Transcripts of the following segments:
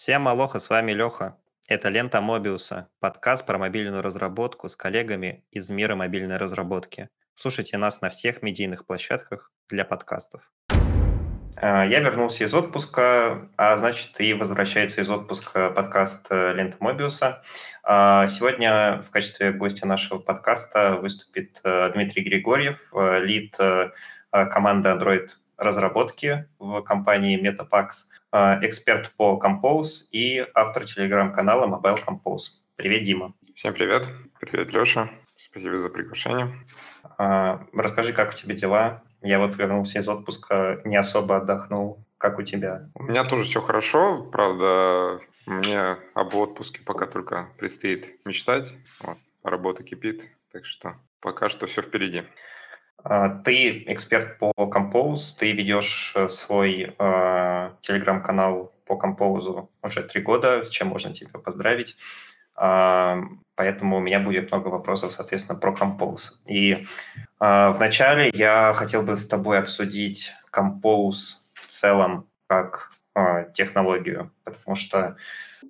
Всем алоха, с вами Леха. Это «Лента Мобиуса», подкаст про мобильную разработку с коллегами из мира мобильной разработки. Слушайте нас на всех медийных площадках для подкастов. А, я вернулся из отпуска, а значит и возвращается из отпуска подкаст э, «Лента Мобиуса». А, сегодня в качестве гостя нашего подкаста выступит э, Дмитрий Григорьев, э, лид команды Android разработки в компании MetaPax, э, эксперт по Compose и автор телеграм-канала Mobile Compose. Привет, Дима. Всем привет. Привет, Леша. Спасибо за приглашение. А, расскажи, как у тебя дела? Я вот вернулся из отпуска, не особо отдохнул. Как у тебя? У меня тоже все хорошо. Правда, мне об отпуске пока только предстоит мечтать. Вот, работа кипит, так что пока что все впереди. А, ты эксперт по Compose, ты ведешь э, свой э, телеграм-канал по Compose уже три года, с чем можно тебя поздравить. Э, поэтому у меня будет много вопросов, соответственно, про Compose. И э, вначале я хотел бы с тобой обсудить Compose в целом как технологию, потому что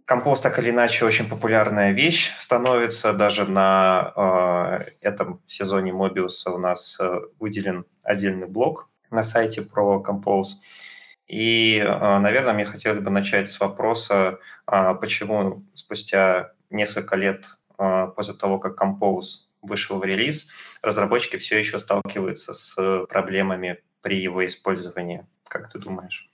Компост так или иначе очень популярная вещь становится. Даже на э, этом сезоне Мобиуса у нас э, выделен отдельный блок на сайте про компост. И, э, наверное, мне хотелось бы начать с вопроса, э, почему спустя несколько лет э, после того, как компост вышел в релиз, разработчики все еще сталкиваются с проблемами при его использовании. Как ты думаешь?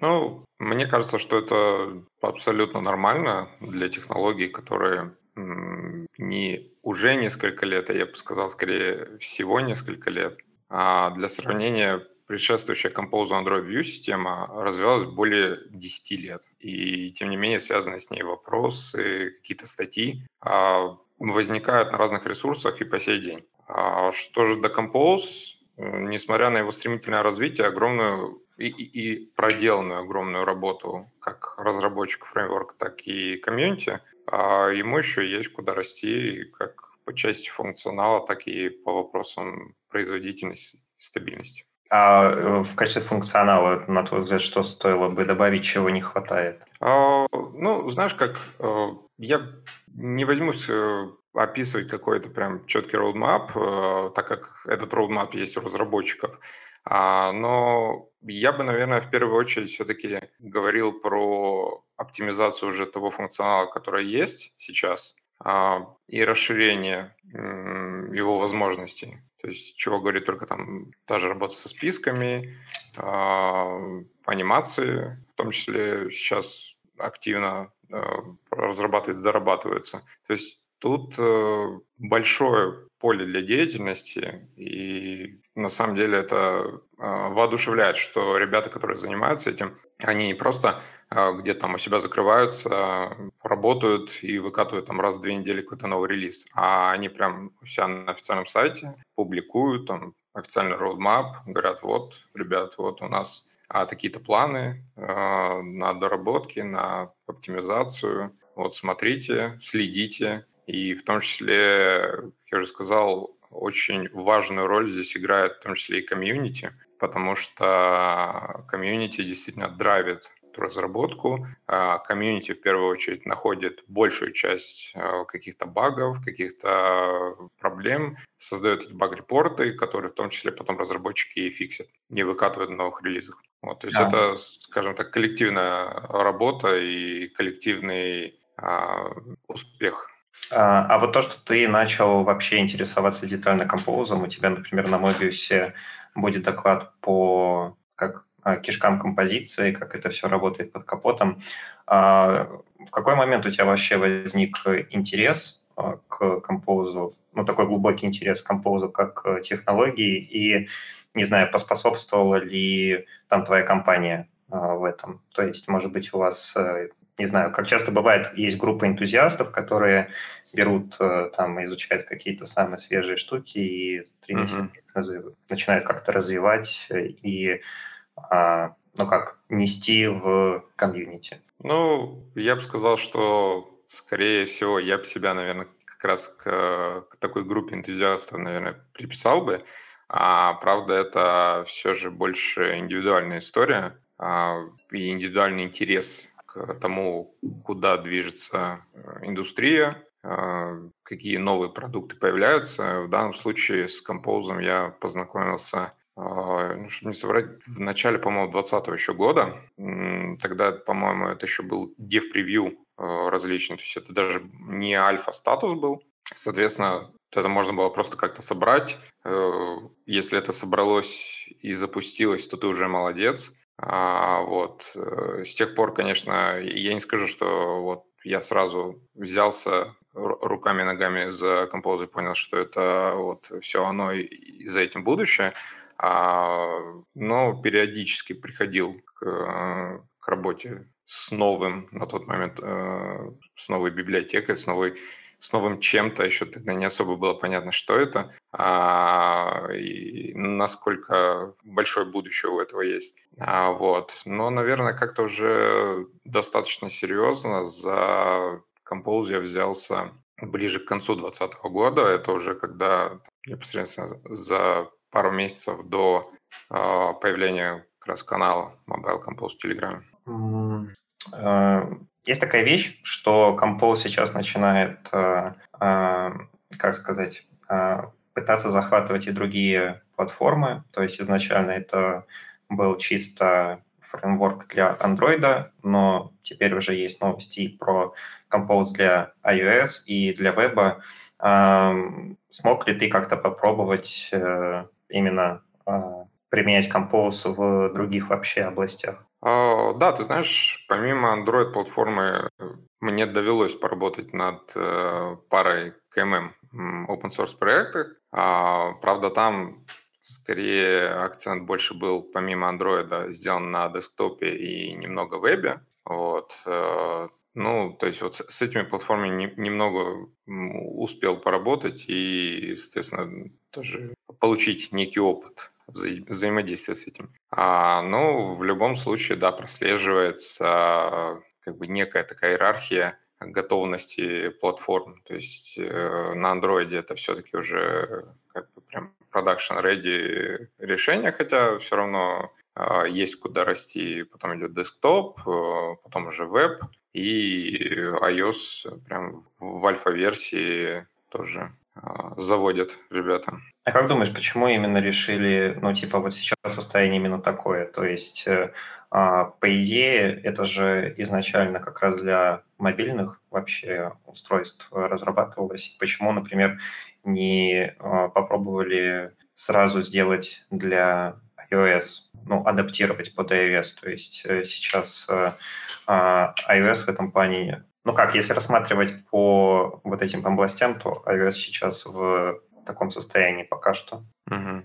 Ну, мне кажется, что это абсолютно нормально для технологий, которые не уже несколько лет, а я бы сказал, скорее всего несколько лет. А для сравнения, предшествующая Compose Android View система развивалась более 10 лет. И тем не менее связанные с ней вопросы, какие-то статьи а, возникают на разных ресурсах и по сей день. А что же до Compose, несмотря на его стремительное развитие, огромную и, и проделанную огромную работу как разработчик фреймворка, так и комьюнити, а ему еще есть куда расти как по части функционала, так и по вопросам производительности и стабильности. А э, в качестве функционала, на твой взгляд, что стоило бы добавить, чего не хватает? А, ну, знаешь, как э, я не возьмусь э, описывать какой-то прям четкий роудмап, так как этот роудмап есть у разработчиков. А, но я бы, наверное, в первую очередь все-таки говорил про оптимизацию уже того функционала, который есть сейчас, а, и расширение его возможностей. То есть, чего говорит только там та же работа со списками, а, анимации, в том числе сейчас активно разрабатывают, дорабатываются. То есть тут э, большое поле для деятельности, и на самом деле это э, воодушевляет, что ребята, которые занимаются этим, они не просто э, где-то там у себя закрываются, работают и выкатывают там раз в две недели какой-то новый релиз, а они прям у себя на официальном сайте публикуют там официальный roadmap, говорят, вот, ребят, вот у нас а, такие-то планы э, на доработки, на оптимизацию, вот смотрите, следите, и в том числе, как я уже сказал, очень важную роль здесь играет в том числе и комьюнити, потому что комьюнити действительно драйвит эту разработку. А комьюнити в первую очередь находит большую часть а, каких-то багов, каких-то проблем, создает эти баг-репорты, которые в том числе потом разработчики и фиксят, не выкатывают на новых релизах. Вот, то есть да. это, скажем так, коллективная работа и коллективный а, успех а, а вот то, что ты начал вообще интересоваться детально композом, у тебя, например, на Mobius будет доклад по как а, кишкам композиции, как это все работает под капотом. А в какой момент у тебя вообще возник интерес к композу, ну, такой глубокий интерес к композу как технологии, и, не знаю, поспособствовала ли там твоя компания в этом? То есть, может быть, у вас э, не знаю, как часто бывает, есть группа энтузиастов, которые берут, э, там, изучают какие-то самые свежие штуки и стремительно mm-hmm. начинают как-то развивать и, а, ну как, нести в комьюнити. Ну, я бы сказал, что, скорее всего, я бы себя, наверное, как раз к, к такой группе энтузиастов, наверное, приписал бы. А правда, это все же больше индивидуальная история а, и индивидуальный интерес к тому, куда движется индустрия, какие новые продукты появляются. В данном случае с композом я познакомился а, ну, чтобы не соврать, в начале, по-моему, 2020 еще года. Тогда, по-моему, это еще был dev-превью а, различный, то есть это даже не альфа-статус был. Соответственно, это можно было просто как-то собрать. Э, если это собралось и запустилось, то ты уже молодец. А вот. Э, с тех пор, конечно, я не скажу, что вот я сразу взялся руками ногами за композы понял, что это вот все оно и за этим будущее. А, но периодически приходил к, к работе с новым на тот момент, э, с новой библиотекой, с новой с новым чем-то, еще тогда не особо было понятно, что это, а, и насколько большое будущее у этого есть. А, вот. Но, наверное, как-то уже достаточно серьезно за Compose я взялся ближе к концу 2020 года. Это уже когда непосредственно за пару месяцев до э, появления как раз канала Mobile Compose в Телеграме? Э, есть такая вещь, что Compose сейчас начинает, э, э, как сказать, пытаться захватывать и другие платформы. То есть изначально это был чисто фреймворк для Android, но теперь уже есть новости про Compose для iOS и для веба. Смог ли ты как-то попробовать именно применять Compose в других вообще областях? А, да, ты знаешь, помимо Android-платформы мне довелось поработать над э, парой KMM open source проектов. А, правда, там скорее акцент больше был помимо Android сделан на десктопе и немного вебе. Вот. Э, ну, то есть вот с этими платформами немного успел поработать и, естественно, тоже получить некий опыт вза- взаимодействия с этим. А, ну, в любом случае, да, прослеживается как бы некая такая иерархия готовности платформ. То есть э, на андроиде это все-таки уже как бы прям production ready решение, хотя все равно э, есть куда расти. Потом идет десктоп, э, потом уже веб и iOS прям в альфа-версии тоже заводят ребята. А как думаешь, почему именно решили, ну, типа, вот сейчас состояние именно такое? То есть, э, а, по идее, это же изначально как раз для мобильных вообще устройств разрабатывалось. Почему, например, не э, попробовали сразу сделать для iOS, ну, адаптировать под iOS? То есть э, сейчас э, а, iOS в этом плане ну как, если рассматривать по вот этим областям, то iOS сейчас в таком состоянии пока что. Угу.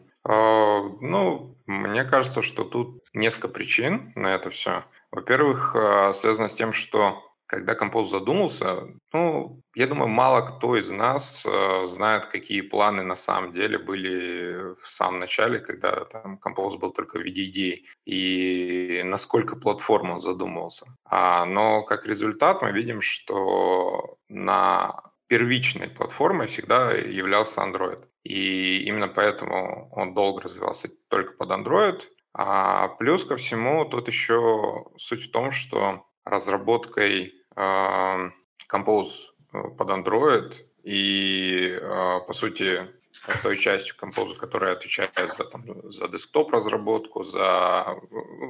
Ну, мне кажется, что тут несколько причин на это все. Во-первых, uh, связано с тем, что когда композ задумался, ну, я думаю, мало кто из нас э, знает, какие планы на самом деле были в самом начале, когда там композ был только в виде идей, и насколько платформа задумывался. А, но как результат мы видим, что на первичной платформой всегда являлся Android. И именно поэтому он долго развивался только под Android. А плюс ко всему, тут еще суть в том, что разработкой Compose э, под Android и, э, по сути, той частью Compose, которая отвечает за, там, за десктоп разработку, за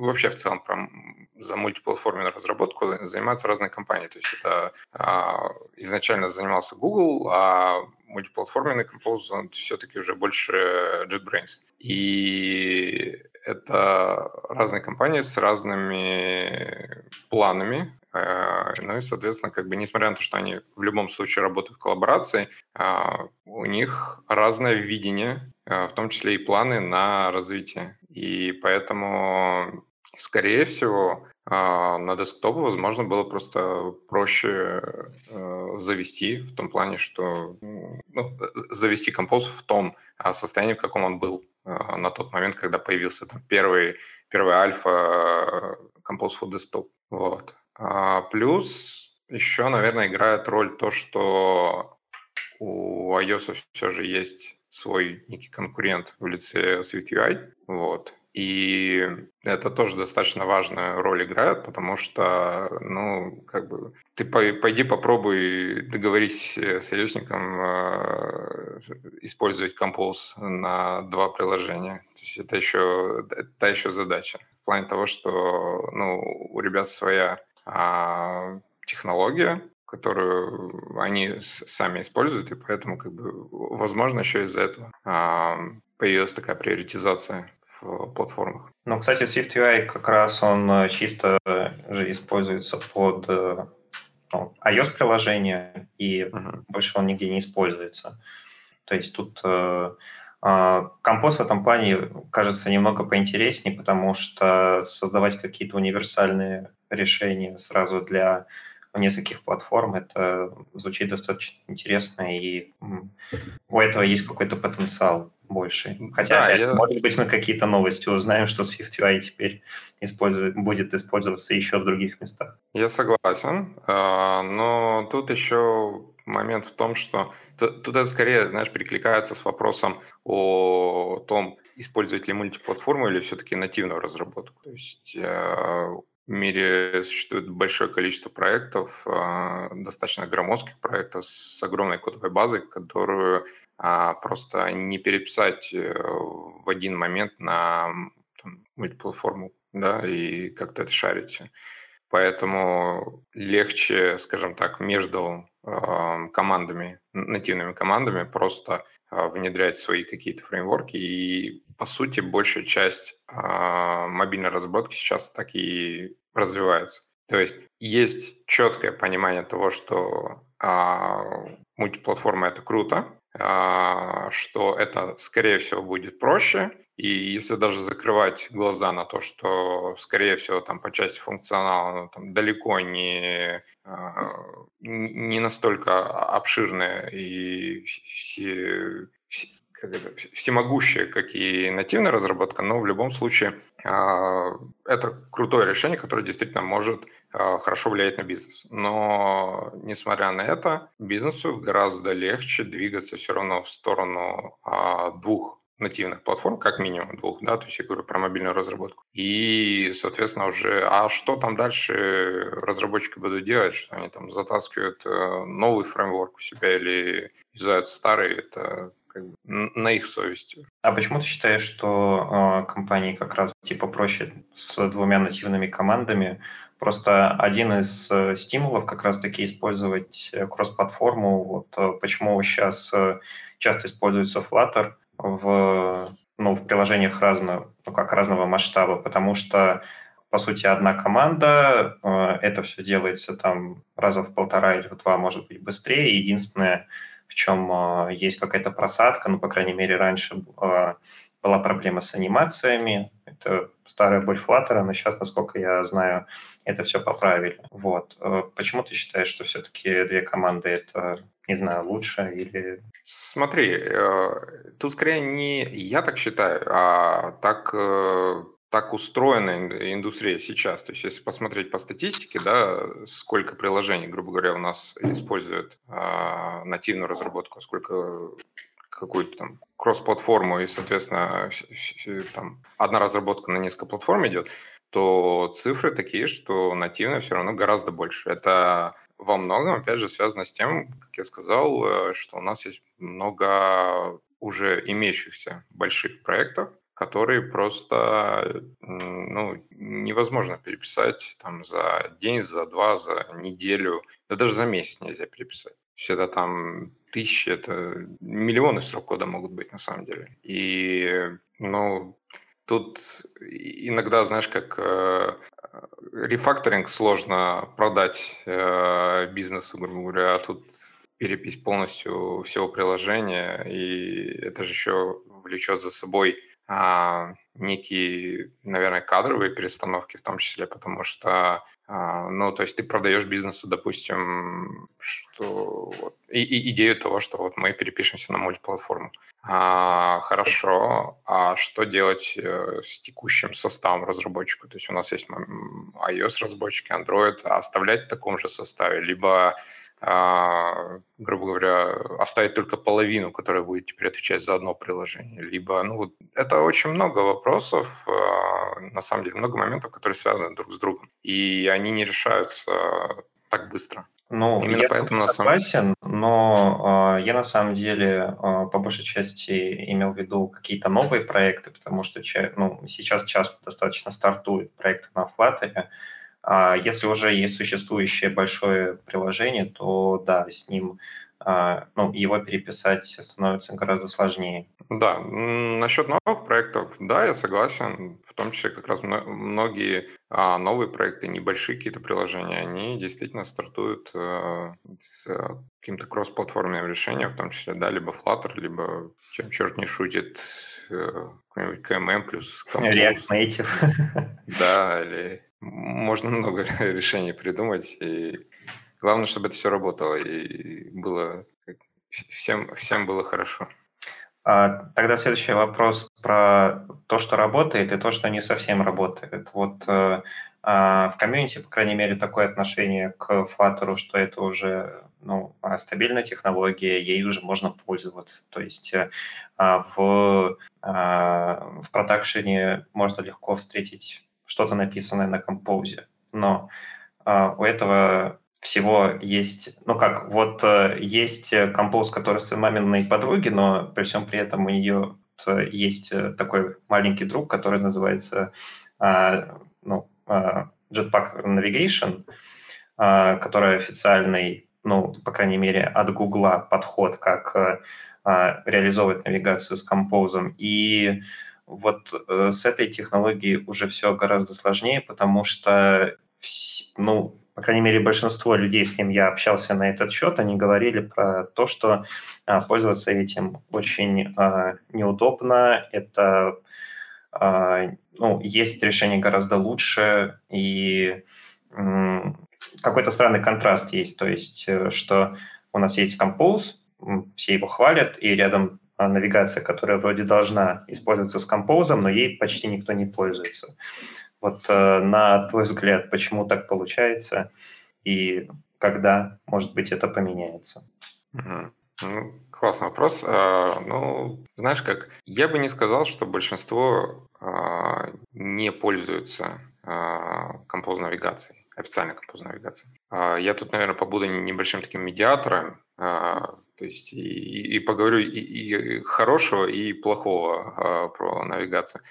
вообще в целом про, за мультиплатформенную разработку занимаются разные компании. То есть это а, изначально занимался Google, а мультиплатформенный Compose он все-таки уже больше JetBrains. И это разные компании с разными планами, э, ну и, соответственно, как бы, несмотря на то, что они в любом случае работают в коллаборации, а, у них разное видение, э, в том числе и планы на развитие. И поэтому, скорее всего, а, на десктопе, возможно, было просто проще э, завести в том плане, что ну, завести композ в том состоянии, в каком он был а, на тот момент, когда появился там первый, первый альфа э, Compose for Desktop. Вот. А плюс еще, наверное, играет роль то, что у iOS все же есть свой некий конкурент в лице SwiftUI. Вот. И это тоже достаточно важную роль играет, потому что, ну, как бы, ты пойди попробуй договорись с союзником э, использовать Compose на два приложения. То есть это еще, это еще задача. В плане того, что, ну, у ребят своя а, технология, которую они сами используют, и поэтому, как бы, возможно, еще из-за этого а, появилась такая приоритизация в платформах. Ну, кстати, SwiftUI как раз он э, чисто же используется под э, ну, iOS-приложение, и uh-huh. больше он нигде не используется. То есть тут э, а, Компост в этом плане кажется немного поинтереснее, потому что создавать какие-то универсальные решения сразу для нескольких платформ, это звучит достаточно интересно, и у этого есть какой-то потенциал больше. Хотя, да, опять, я... может быть, мы какие-то новости узнаем, что SwiftUI теперь использует, будет использоваться еще в других местах. Я согласен, а, но тут еще момент в том, что тут это скорее, знаешь, перекликается с вопросом о том, использовать ли мультиплатформу или все-таки нативную разработку. То есть а, в мире существует большое количество проектов, а, достаточно громоздких проектов с огромной кодовой базой, которую а, просто не переписать э, в один момент на там, мультиплатформу, да, и как-то это шарить. Поэтому легче, скажем так, между командами, нативными командами просто а, внедрять свои какие-то фреймворки. И, по сути, большая часть а, мобильной разработки сейчас так и развивается. То есть есть четкое понимание того, что а, мультиплатформа это круто, а, что это, скорее всего, будет проще. И если даже закрывать глаза на то, что, скорее всего, там по части функционала ну, там, далеко не, а, не настолько обширная и все, как это, всемогущая, как и нативная разработка, но в любом случае э, это крутое решение, которое действительно может э, хорошо влиять на бизнес. Но несмотря на это, бизнесу гораздо легче двигаться все равно в сторону э, двух нативных платформ, как минимум двух, да, то есть я говорю про мобильную разработку. И, соответственно, уже, а что там дальше разработчики будут делать, что они там затаскивают э, новый фреймворк у себя или юзают старый, это как бы на их совести. А почему ты считаешь, что э, компании как раз типа проще с двумя нативными командами? Просто один из э, стимулов как раз-таки использовать э, кросс-платформу. Вот э, почему сейчас э, часто используется Flutter в, ну, в приложениях разного, ну, как разного масштаба, потому что по сути, одна команда, э, это все делается там раза в полтора или в два, может быть, быстрее. Единственное, в чем а, есть какая-то просадка, ну, по крайней мере, раньше а, была проблема с анимациями, это старая боль Flutter, но сейчас, насколько я знаю, это все поправили. Вот. А, почему ты считаешь, что все-таки две команды это, не знаю, лучше или... Смотри, э, тут скорее не я так считаю, а так э, так устроена индустрия сейчас. То есть, если посмотреть по статистике, да, сколько приложений, грубо говоря, у нас используют э, нативную разработку, сколько какую-то там кросс-платформу и, соответственно, там одна разработка на несколько платформ идет, то цифры такие, что нативная все равно гораздо больше. Это во многом, опять же, связано с тем, как я сказал, э, что у нас есть много уже имеющихся больших проектов, которые просто ну, невозможно переписать там, за день, за два, за неделю, да даже за месяц нельзя переписать. Все это там тысячи, это миллионы строк кода могут быть на самом деле. И, ну, тут иногда, знаешь, как э, рефакторинг сложно продать э, бизнесу, грубо говоря, а тут перепись полностью всего приложения, и это же еще влечет за собой некие, наверное, кадровые перестановки в том числе, потому что, а, ну, то есть ты продаешь бизнесу, допустим, что вот, и, и идею того, что вот мы перепишемся на мультиплатформу. А, хорошо, а что делать э, с текущим составом разработчика? То есть у нас есть iOS разработчики, Android, а оставлять в таком же составе, либо а, грубо говоря, оставить только половину, которая будет теперь отвечать за одно приложение. Либо, ну, это очень много вопросов, а, на самом деле, много моментов, которые связаны друг с другом. И они не решаются так быстро. Ну, Именно я поэтому согласен, но э, я на самом деле э, по большей части имел в виду какие-то новые проекты, потому что ну, сейчас часто достаточно стартуют проекты на Flutter, а если уже есть существующее большое приложение, то да, с ним а, ну, его переписать становится гораздо сложнее. Да, насчет новых проектов, да, я согласен. В том числе как раз многие а, новые проекты, небольшие какие-то приложения, они действительно стартуют э, с каким-то кроссплатформенным решением, в том числе, да, либо Flutter, либо, чем черт не шутит, э, какой-нибудь KMM плюс. React Native. Да, или можно много решений придумать, и главное, чтобы это все работало, и было всем, всем было хорошо. А, тогда следующий вопрос про то, что работает, и то, что не совсем работает. Вот э, а, в комьюнити, по крайней мере, такое отношение к Flutter, что это уже ну, а, стабильная технология, ей уже можно пользоваться. То есть э, в, в продакшене можно легко встретить что-то написанное на композе. Но э, у этого всего есть, ну как, вот э, есть композ, который с маминой подруги, но при всем при этом у нее есть э, такой маленький друг, который называется э, ну, э, Jetpack Navigation, э, который официальный, ну, по крайней мере, от Гугла подход, как э, реализовывать навигацию с композом. И вот э, с этой технологией уже все гораздо сложнее, потому что, ну, по крайней мере, большинство людей, с кем я общался на этот счет, они говорили про то, что а, пользоваться этим очень а, неудобно. Это а, ну, есть решение гораздо лучше, и какой-то странный контраст есть. То есть, э, что у нас есть Compose, все его хвалят, и рядом навигация, которая вроде должна использоваться с композом, но ей почти никто не пользуется. Вот э, на твой взгляд, почему так получается и когда, может быть, это поменяется? Ну, классный вопрос. А, ну, знаешь как, я бы не сказал, что большинство а, не пользуются композ навигацией, официальной композ навигацией. Я тут, наверное, побуду небольшим таким медиатором. То есть и, и поговорю и, и хорошего, и плохого а, про навигацию.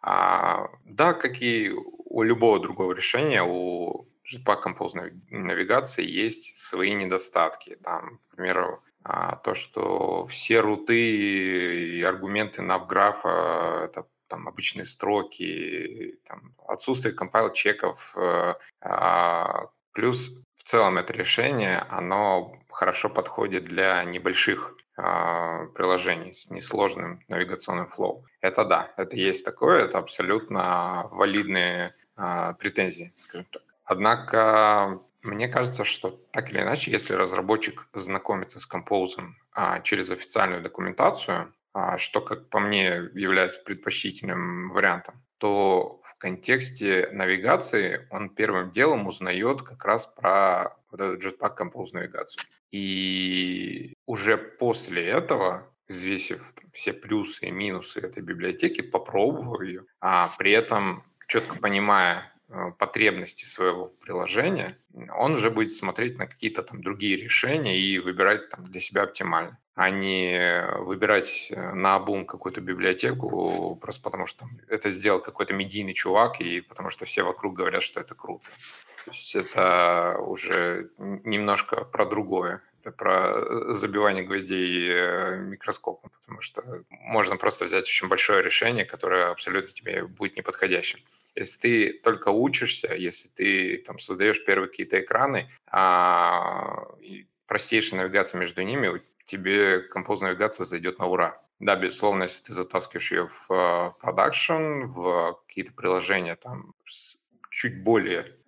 А, да, как и у любого другого решения, у Jetpack Compose навигации есть свои недостатки. Там, к примеру, а, то, что все руты и аргументы навграфа — это там обычные строки, там, отсутствие компайл-чеков, э, а, плюс в целом это решение, оно хорошо подходит для небольших э, приложений с несложным навигационным флоу. Это да, это есть такое, это абсолютно валидные э, претензии, скажем так. Однако мне кажется, что так или иначе, если разработчик знакомится с композом а, через официальную документацию, а, что, как по мне, является предпочтительным вариантом, то в контексте навигации он первым делом узнает как раз про вот эту Jetpack Compose навигацию. И уже после этого, взвесив все плюсы и минусы этой библиотеки, попробовав ее, а при этом четко понимая э, потребности своего приложения, он уже будет смотреть на какие-то там другие решения и выбирать там для себя оптимально а не выбирать э, на обум какую-то библиотеку просто потому, что это сделал какой-то медийный чувак и потому что все вокруг говорят, что это круто. То есть это уже немножко про другое. Это про э, забивание гвоздей э, микроскопом, потому что можно просто взять очень большое решение, которое абсолютно тебе будет неподходящим. Если ты только учишься, если ты там создаешь первые какие-то экраны, а, простейшая навигация между ними, тебе композ навигация зайдет на ура. Да, безусловно, если ты затаскиваешь ее в продакшн, в какие-то приложения там с чуть более э,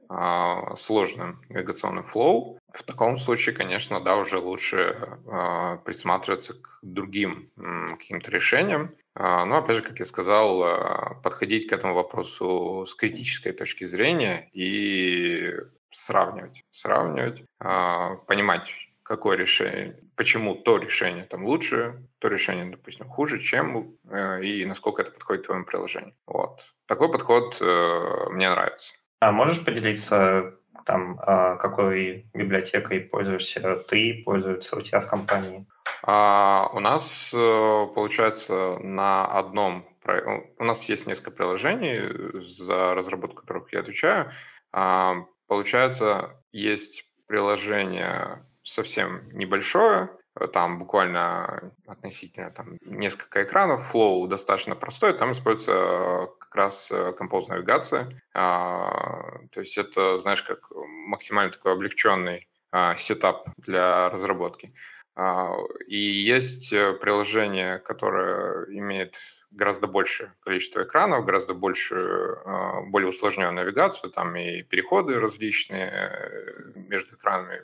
сложным навигационным флоу, в таком случае, конечно, да, уже лучше э, присматриваться к другим каким-то решениям. Э, но, опять же, как я сказал, подходить к этому вопросу с критической точки зрения и сравнивать, сравнивать, понимать, какое решение, почему то решение там лучше, то решение, допустим, хуже, чем э, и насколько это подходит твоему приложению. Вот. Такой подход э, мне нравится. А можешь поделиться там, а, какой библиотекой пользуешься ты, пользуются у тебя в компании? А, у нас, э, получается, на одном у нас есть несколько приложений, за разработку которых я отвечаю. А, получается, есть приложение совсем небольшое, там буквально относительно там, несколько экранов, Flow достаточно простой, там используется как раз композ навигация. А, то есть это, знаешь, как максимально такой облегченный а, сетап для разработки. А, и есть э, приложение, которое имеет гораздо большее количество экранов, гораздо больше, а, более усложненную навигацию, там и переходы различные э, между экранами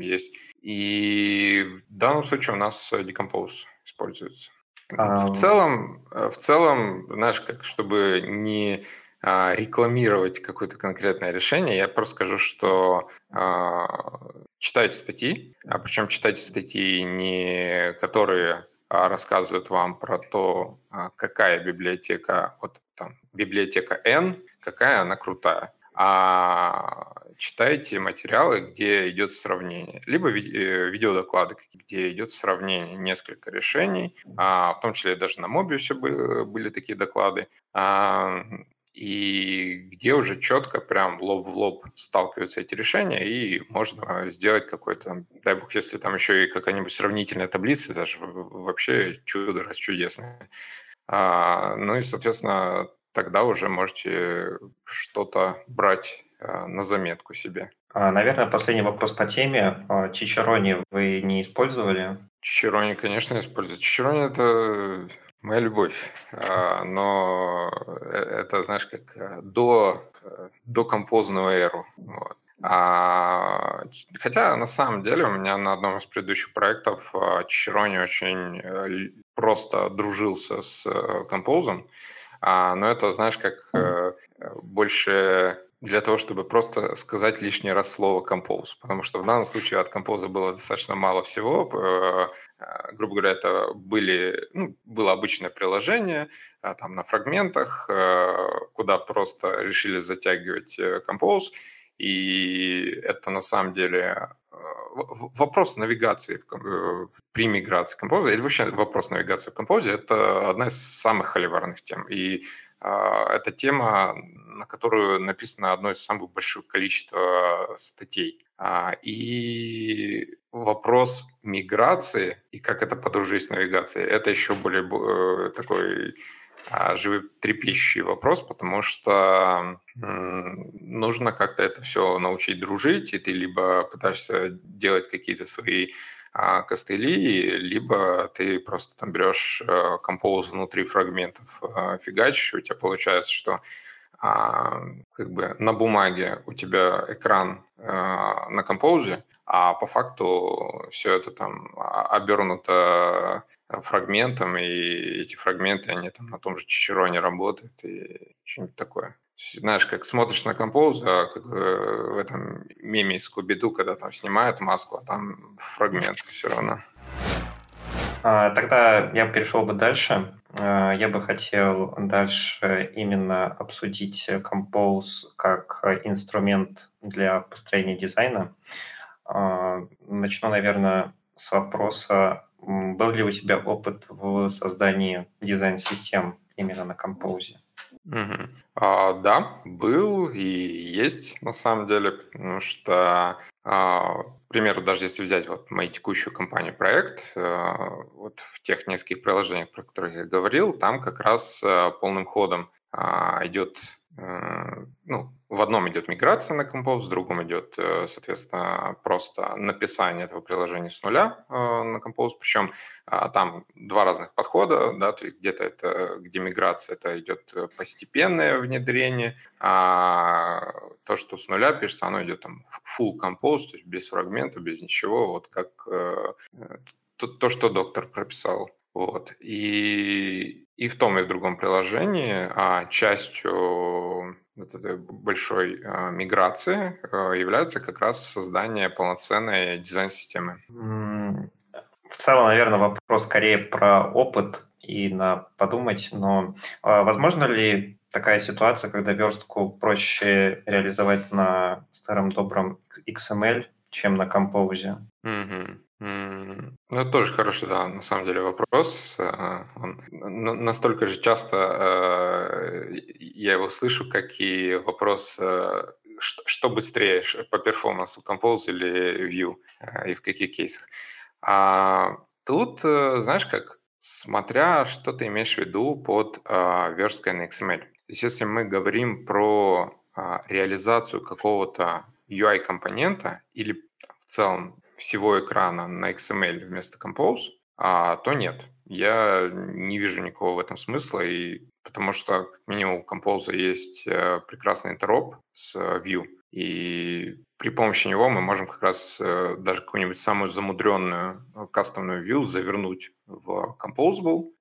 есть. И в данном случае у нас Decompose используется. А... В целом, э, в целом, знаешь, как чтобы не а, рекламировать какое-то конкретное решение, я просто скажу, что э, читайте статьи, а причем читайте статьи не которые а, рассказывают вам про то, а, какая библиотека, вот там библиотека N, какая она крутая, а читайте материалы, где идет сравнение, либо э, видеодоклады, где идет сравнение несколько решений, а, в том числе даже на Mobius были такие доклады, а, и где уже четко прям лоб в лоб сталкиваются эти решения, и можно сделать какой-то, дай бог, если там еще и какая-нибудь сравнительная таблица, это же вообще чудо раз чудесное. А, ну и, соответственно, тогда уже можете что-то брать а, на заметку себе. А, наверное, последний вопрос по теме. А, Чичерони вы не использовали? Чичерони, конечно, использую. Чичерони – это Моя любовь. А, но э, это, знаешь, как э, до, э, до композного эру. Вот. А, хотя на самом деле у меня на одном из предыдущих проектов Чирони очень просто дружился с композом. А, но это, знаешь, как больше для того, чтобы просто сказать лишний раз слово «композ». Потому что в данном случае от композа было достаточно мало всего. Э, э, грубо говоря, это были, ну, было обычное приложение а, там на фрагментах, э, куда просто решили затягивать композ. И это на самом деле вопрос навигации при миграции композа, или вообще вопрос навигации в композе, это одна из самых холиварных тем. И а, это тема, на которую написано одно из самых больших количества статей. А, и вопрос миграции и как это подружить с навигацией, это еще более э, такой животрепещущий вопрос, потому что нужно как-то это все научить дружить, и ты либо пытаешься делать какие-то свои а, костыли, либо ты просто там берешь э, композ внутри фрагментов, э, фигачишь, у тебя получается, что а, как бы на бумаге у тебя экран э, на композе, а по факту все это там обернуто фрагментом, и эти фрагменты, они там на том же чичероне работают, и что-нибудь такое знаешь, как смотришь на композ, а как в этом меме из Скуби-Ду, когда там снимают маску, а там фрагмент все равно. А, тогда я перешел бы дальше. А, я бы хотел дальше именно обсудить Compose как инструмент для построения дизайна. А, начну, наверное, с вопроса, был ли у тебя опыт в создании дизайн-систем именно на Compose? Мгм. А, да, был и есть на самом деле, потому что, а, к примеру, даже если взять вот мою текущую компанию проект, а, вот в тех нескольких приложениях, про которые я говорил, там как раз а, полным ходом а, идет Э, ну, в одном идет миграция на Compose, в другом идет, э, соответственно, просто написание этого приложения с нуля э, на Compose, причем а, там два разных подхода, да, то есть где-то это, где миграция, это идет постепенное внедрение, а то, что с нуля пишется, оно идет там full Compose, то есть без фрагментов, без ничего, вот как то, то что доктор прописал. Вот. И и в том, и в другом приложении, а частью вот этой большой э, миграции э, является как раз создание полноценной дизайн-системы. В целом, наверное, вопрос скорее про опыт и на подумать, но э, возможно ли такая ситуация, когда верстку проще реализовать на старом добром XML, чем на композе? Mm-hmm. Ну, это тоже хороший, да, на самом деле вопрос. А, он настолько же часто э, я его слышу, как и вопрос, э, что быстрее по перформансу, Compose или View, э, и в каких кейсах. А тут, знаешь, как, смотря что ты имеешь в виду под а, версткой на XML. То есть если мы говорим про а, реализацию какого-то UI-компонента или в целом всего экрана на XML вместо Compose, а то нет. Я не вижу никакого в этом смысла, и потому что, как минимум, у Compose есть э, прекрасный интероп с Vue, и при помощи него мы можем как раз э, даже какую-нибудь самую замудренную э, кастомную view завернуть в Composable,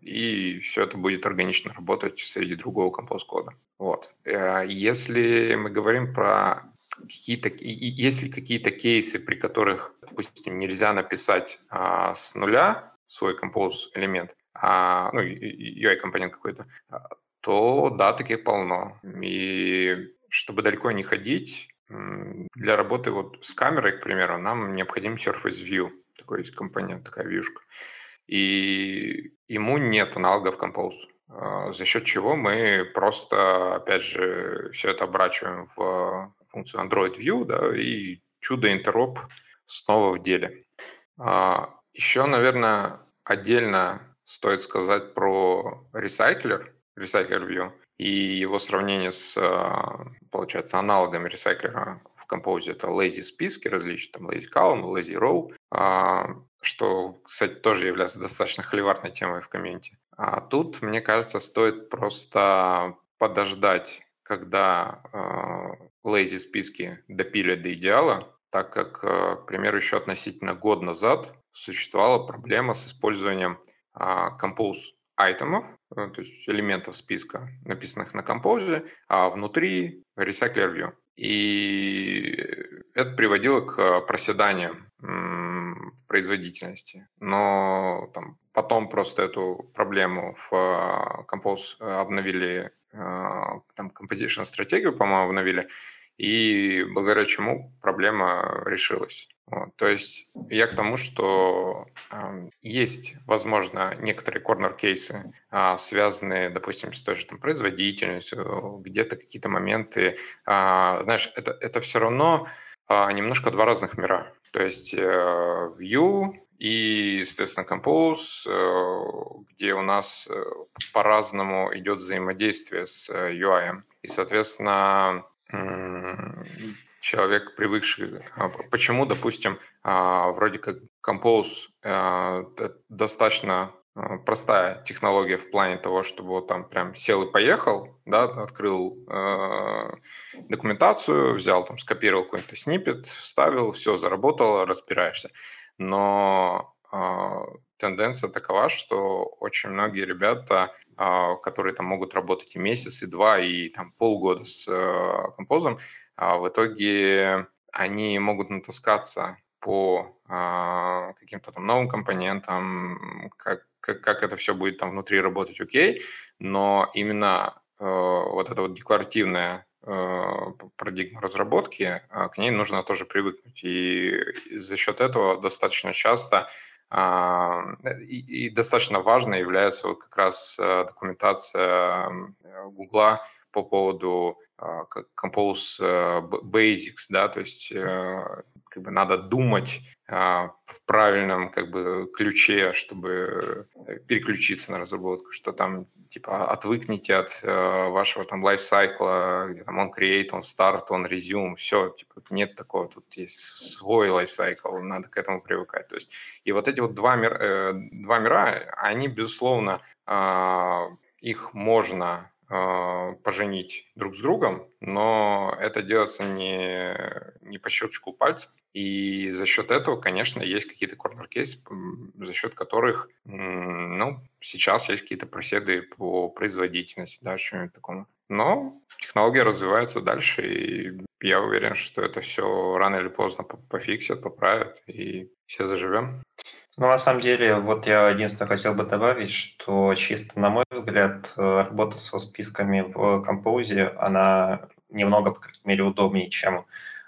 и все это будет органично работать среди другого Compose кода. Вот. Если мы говорим про какие-то, есть ли какие-то кейсы, при которых, допустим, нельзя написать а, с нуля свой compose элемент, а, ну, UI компонент какой-то, а, то да, таких полно. И чтобы далеко не ходить, для работы вот с камерой, к примеру, нам необходим Surface View, такой есть компонент, такая вьюшка. И ему нет аналогов Compose. А, за счет чего мы просто, опять же, все это обращаем в функцию Android View, да, и чудо интероп снова в деле. А, еще, наверное, отдельно стоит сказать про Recycler, Recycler View, и его сравнение с, а, получается, аналогами ресайклера в композе. Это lazy списки различные, там lazy column, lazy row, а, что, кстати, тоже является достаточно холиварной темой в комменте. А тут, мне кажется, стоит просто подождать, когда lazy списки допилят до идеала, так как, э, к примеру, еще относительно год назад существовала проблема с использованием а, compose айтемов, э, то есть элементов списка, написанных на композе, а внутри recycler view. И это приводило к проседаниям производительности. Но там, потом просто эту проблему в э, Compose обновили а, там composition стратегию, по-моему, обновили, и благодаря чему проблема решилась. Вот. То есть я к тому, что э, есть, возможно, некоторые корнер-кейсы, э, связанные, допустим, с той же там, производительностью, где-то какие-то моменты. Э, знаешь, это, это все равно э, немножко два разных мира. То есть э, Vue и, соответственно, Compose, э, где у нас э, по-разному идет взаимодействие с э, UI. И, соответственно, человек, привыкший... А, почему, допустим, а, вроде как Compose достаточно простая технология в плане того, чтобы вот там прям сел и поехал, да, открыл э, документацию, взял там, скопировал какой-то снипет, вставил, все, заработало, разбираешься но э, тенденция такова, что очень многие ребята, э, которые там могут работать и месяц, и два, и там полгода с э, композом, э, в итоге они могут натаскаться по каким-то там новым компонентам, как, как, как это все будет там внутри работать, окей, но именно э, вот это вот декларативное Э, парадигма разработки, а, к ней нужно тоже привыкнуть. И за счет этого достаточно часто а, и, и достаточно важно является вот как раз э, документация Гугла по поводу а, Compose э, Basics, да, то есть как бы надо думать в правильном как бы ключе, чтобы переключиться на разработку, что там типа отвыкните от э, вашего там лайфсайкла, где там он create, он start, он resume, все, типа нет такого, тут есть свой лайфсайкл, надо к этому привыкать. То есть и вот эти вот два, мир, э, два мира, они безусловно э, их можно э, поженить друг с другом, но это делается не, не по щелчку пальца. И за счет этого, конечно, есть какие-то корнер-кейсы, за счет которых, ну, сейчас есть какие-то проседы по производительности, да, чему-нибудь такому. Но технология развивается дальше, и я уверен, что это все рано или поздно пофиксят, поправят, и все заживем. Ну, на самом деле, вот я единственное хотел бы добавить, что чисто, на мой взгляд, э, работа со списками в композе, она немного, по крайней мере, удобнее, чем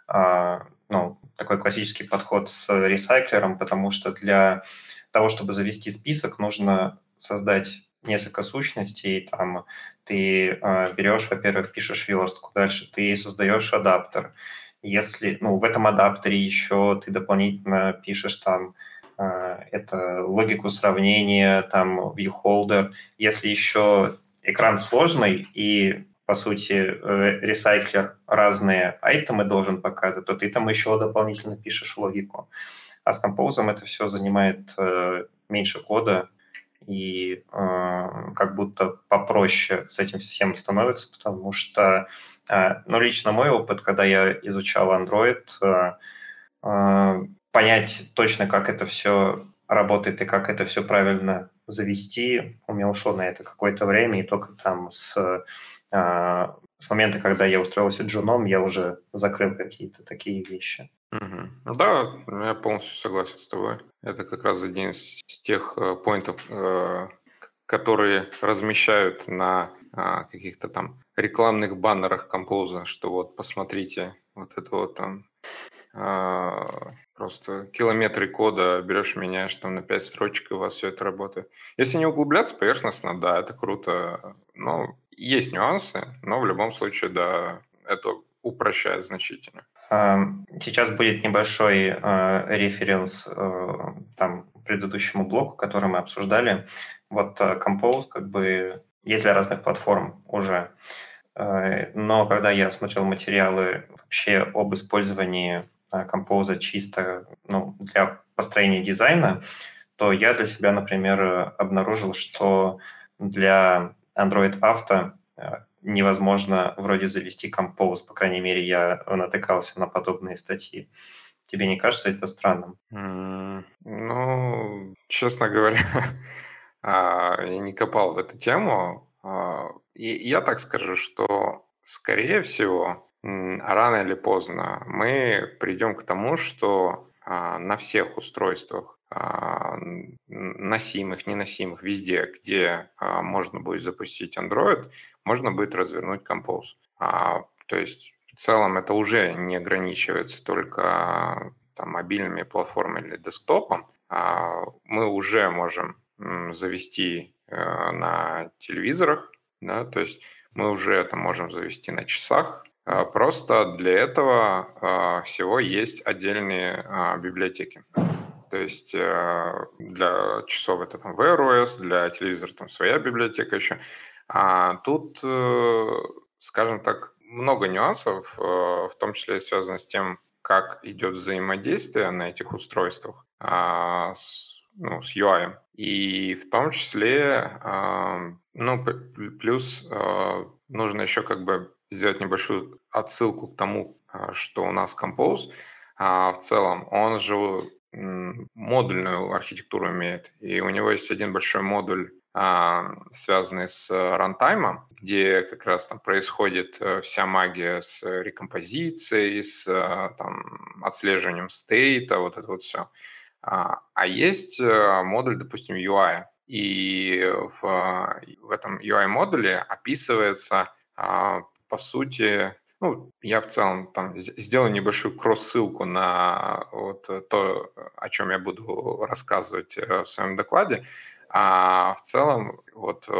а, ну, такой классический подход с ресайклером, потому что для того, чтобы завести список, нужно создать несколько сущностей, там ты э, берешь, во-первых, пишешь верстку, дальше ты создаешь адаптер. Если, ну, в этом адаптере еще ты дополнительно пишешь там э, это логику сравнения, там viewholder. Если еще экран сложный и по сути, э, ресайклер разные айтемы должен показывать, то ты там еще дополнительно пишешь логику. А с композом это все занимает э, меньше кода, и э, как будто попроще с этим всем становится, потому что, э, ну, лично мой опыт, когда я изучал Android, э, э, понять точно, как это все работает и как это все правильно завести, у меня ушло на это какое-то время, и только там с, э, с момента, когда я устроился джуном, я уже закрыл какие-то такие вещи. Угу. Да, я полностью согласен с тобой. Это как раз один из тех э, поинтов, э, которые размещают на э, каких-то там рекламных баннерах композа, что вот посмотрите, вот это вот там просто километры кода берешь, меняешь там на 5 строчек, и у вас все это работает. Если не углубляться поверхностно, да, это круто. Но есть нюансы, но в любом случае, да, это упрощает значительно. Сейчас будет небольшой э, референс э, там, предыдущему блоку, который мы обсуждали. Вот э, Compose как бы есть для разных платформ уже. Но когда я смотрел материалы вообще об использовании Compose чисто ну, для построения дизайна, то я для себя, например, обнаружил, что для Android Auto невозможно вроде завести композ. По крайней мере, я натыкался на подобные статьи. Тебе не кажется это странным? Mm, ну, честно говоря, а, я не копал в эту тему. А, я так скажу, что, скорее всего, рано или поздно мы придем к тому, что а, на всех устройствах а, носимых, неносимых, везде, где а, можно будет запустить Android, можно будет развернуть Compose. То есть в целом это уже не ограничивается только там, мобильными платформами или десктопом. Мы уже можем завести э, на телевизорах, да, то есть мы уже это можем завести на часах, а, просто для этого а, всего есть отдельные а, библиотеки. То есть э, для часов это там Wear OS, для телевизора там своя библиотека еще. А тут, э, скажем так, много нюансов, э, в том числе связано с тем, как идет взаимодействие на этих устройствах с, ну, с UI. И в том числе, ну, плюс нужно еще как бы сделать небольшую отсылку к тому, а, что у нас Compose а, в целом, он же модульную архитектуру имеет, и у него есть один большой модуль, а, связанный с рантаймом, где как раз там происходит э, вся магия с рекомпозицией, с там, отслеживанием стейта, вот это вот все. А есть э, модуль, допустим, UI, и в, в этом UI-модуле описывается по сути, ну, я в целом там сделаю небольшую кросс-ссылку на вот то, о чем я буду рассказывать э, в своем докладе. А в целом вот э,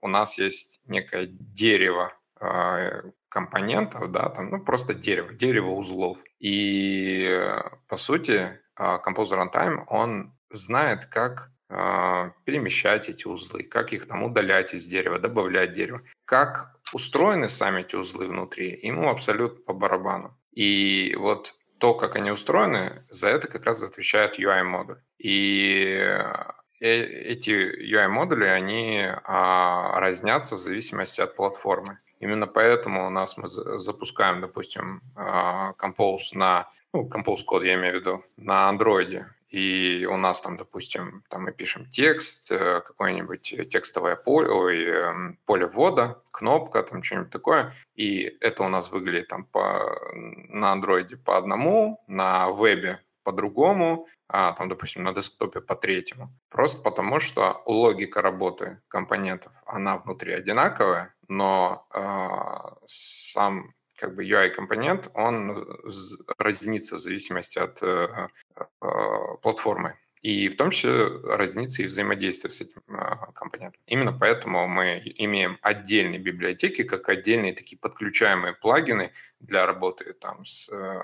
у нас есть некое дерево э, компонентов, да, там, ну, просто дерево, дерево узлов. И, по сути, Composer Runtime, он знает, как перемещать эти узлы, как их там удалять из дерева, добавлять дерево, как устроены сами эти узлы внутри, ему абсолютно по барабану. И вот то, как они устроены, за это как раз отвечает UI-модуль. И эти UI-модули, они а, разнятся в зависимости от платформы. Именно поэтому у нас мы запускаем, допустим, а, Compose на, ну, Compose код я имею в виду, на Android, и у нас там, допустим, там мы пишем текст, э, какое-нибудь текстовое поле, ой, эм, поле ввода, кнопка, там что-нибудь такое, и это у нас выглядит там по, на андроиде по одному, на вебе по-другому, а там, допустим, на десктопе по третьему. Просто потому, что логика работы компонентов, она внутри одинаковая, но э, сам как бы UI-компонент, он разнится в зависимости от э, э, платформы. И в том числе разнится и взаимодействие с этим э, компонентом. Именно поэтому мы имеем отдельные библиотеки, как отдельные такие подключаемые плагины для работы там, с э,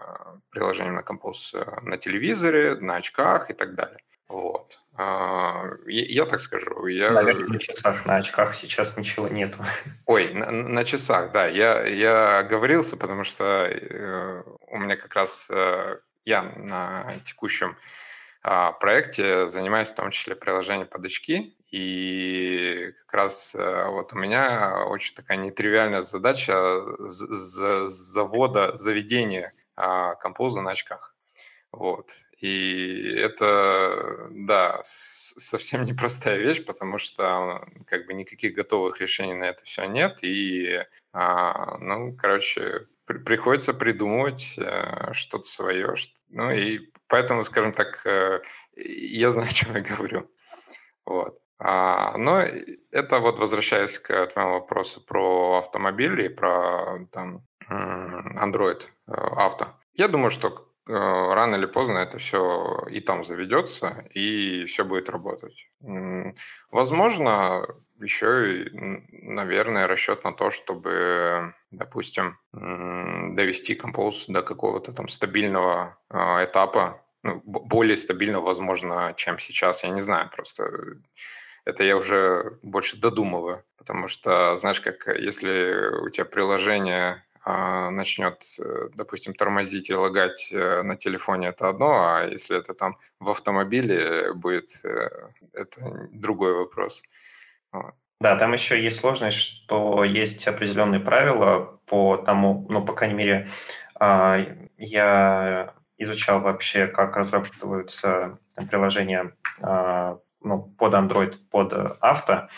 приложением на Compose э, на телевизоре, на очках и так далее. Вот. А, я, я так скажу. Я... Наверное, на часах, на очках сейчас ничего нету. Ой, на, на часах, да. Я, я говорился, потому что э, у меня как раз э, я на текущем э, проекте занимаюсь в том числе приложением под очки. И как раз э, вот у меня очень такая нетривиальная задача завода, заведения э, композа на очках. Вот. И это, да, совсем непростая вещь, потому что как бы никаких готовых решений на это все нет. И, а, ну, короче, при, приходится придумывать а, что-то свое. Что, ну и поэтому, скажем так, а, я знаю, о чем я говорю. Вот. А, но это вот возвращаясь к твоему вопросу про автомобили, про там Android авто. Я думаю, что Э, рано или поздно это все и там заведется, и все будет работать. Возможно, еще и, наверное, расчет на то, чтобы, допустим, довести композ до какого-то там стабильного э, этапа, ну, более стабильного, возможно, чем сейчас. Я не знаю, просто это я уже больше додумываю. Потому что, знаешь, как если у тебя приложение а, начнет, э, допустим, тормозить и лагать э, на телефоне, это одно, а если это там в автомобиле будет, э, это другой вопрос. Да, там еще есть сложность, что есть определенные правила по тому, ну, по крайней мере, а, я изучал вообще, как разрабатываются приложения а, ну, под Android, под авто,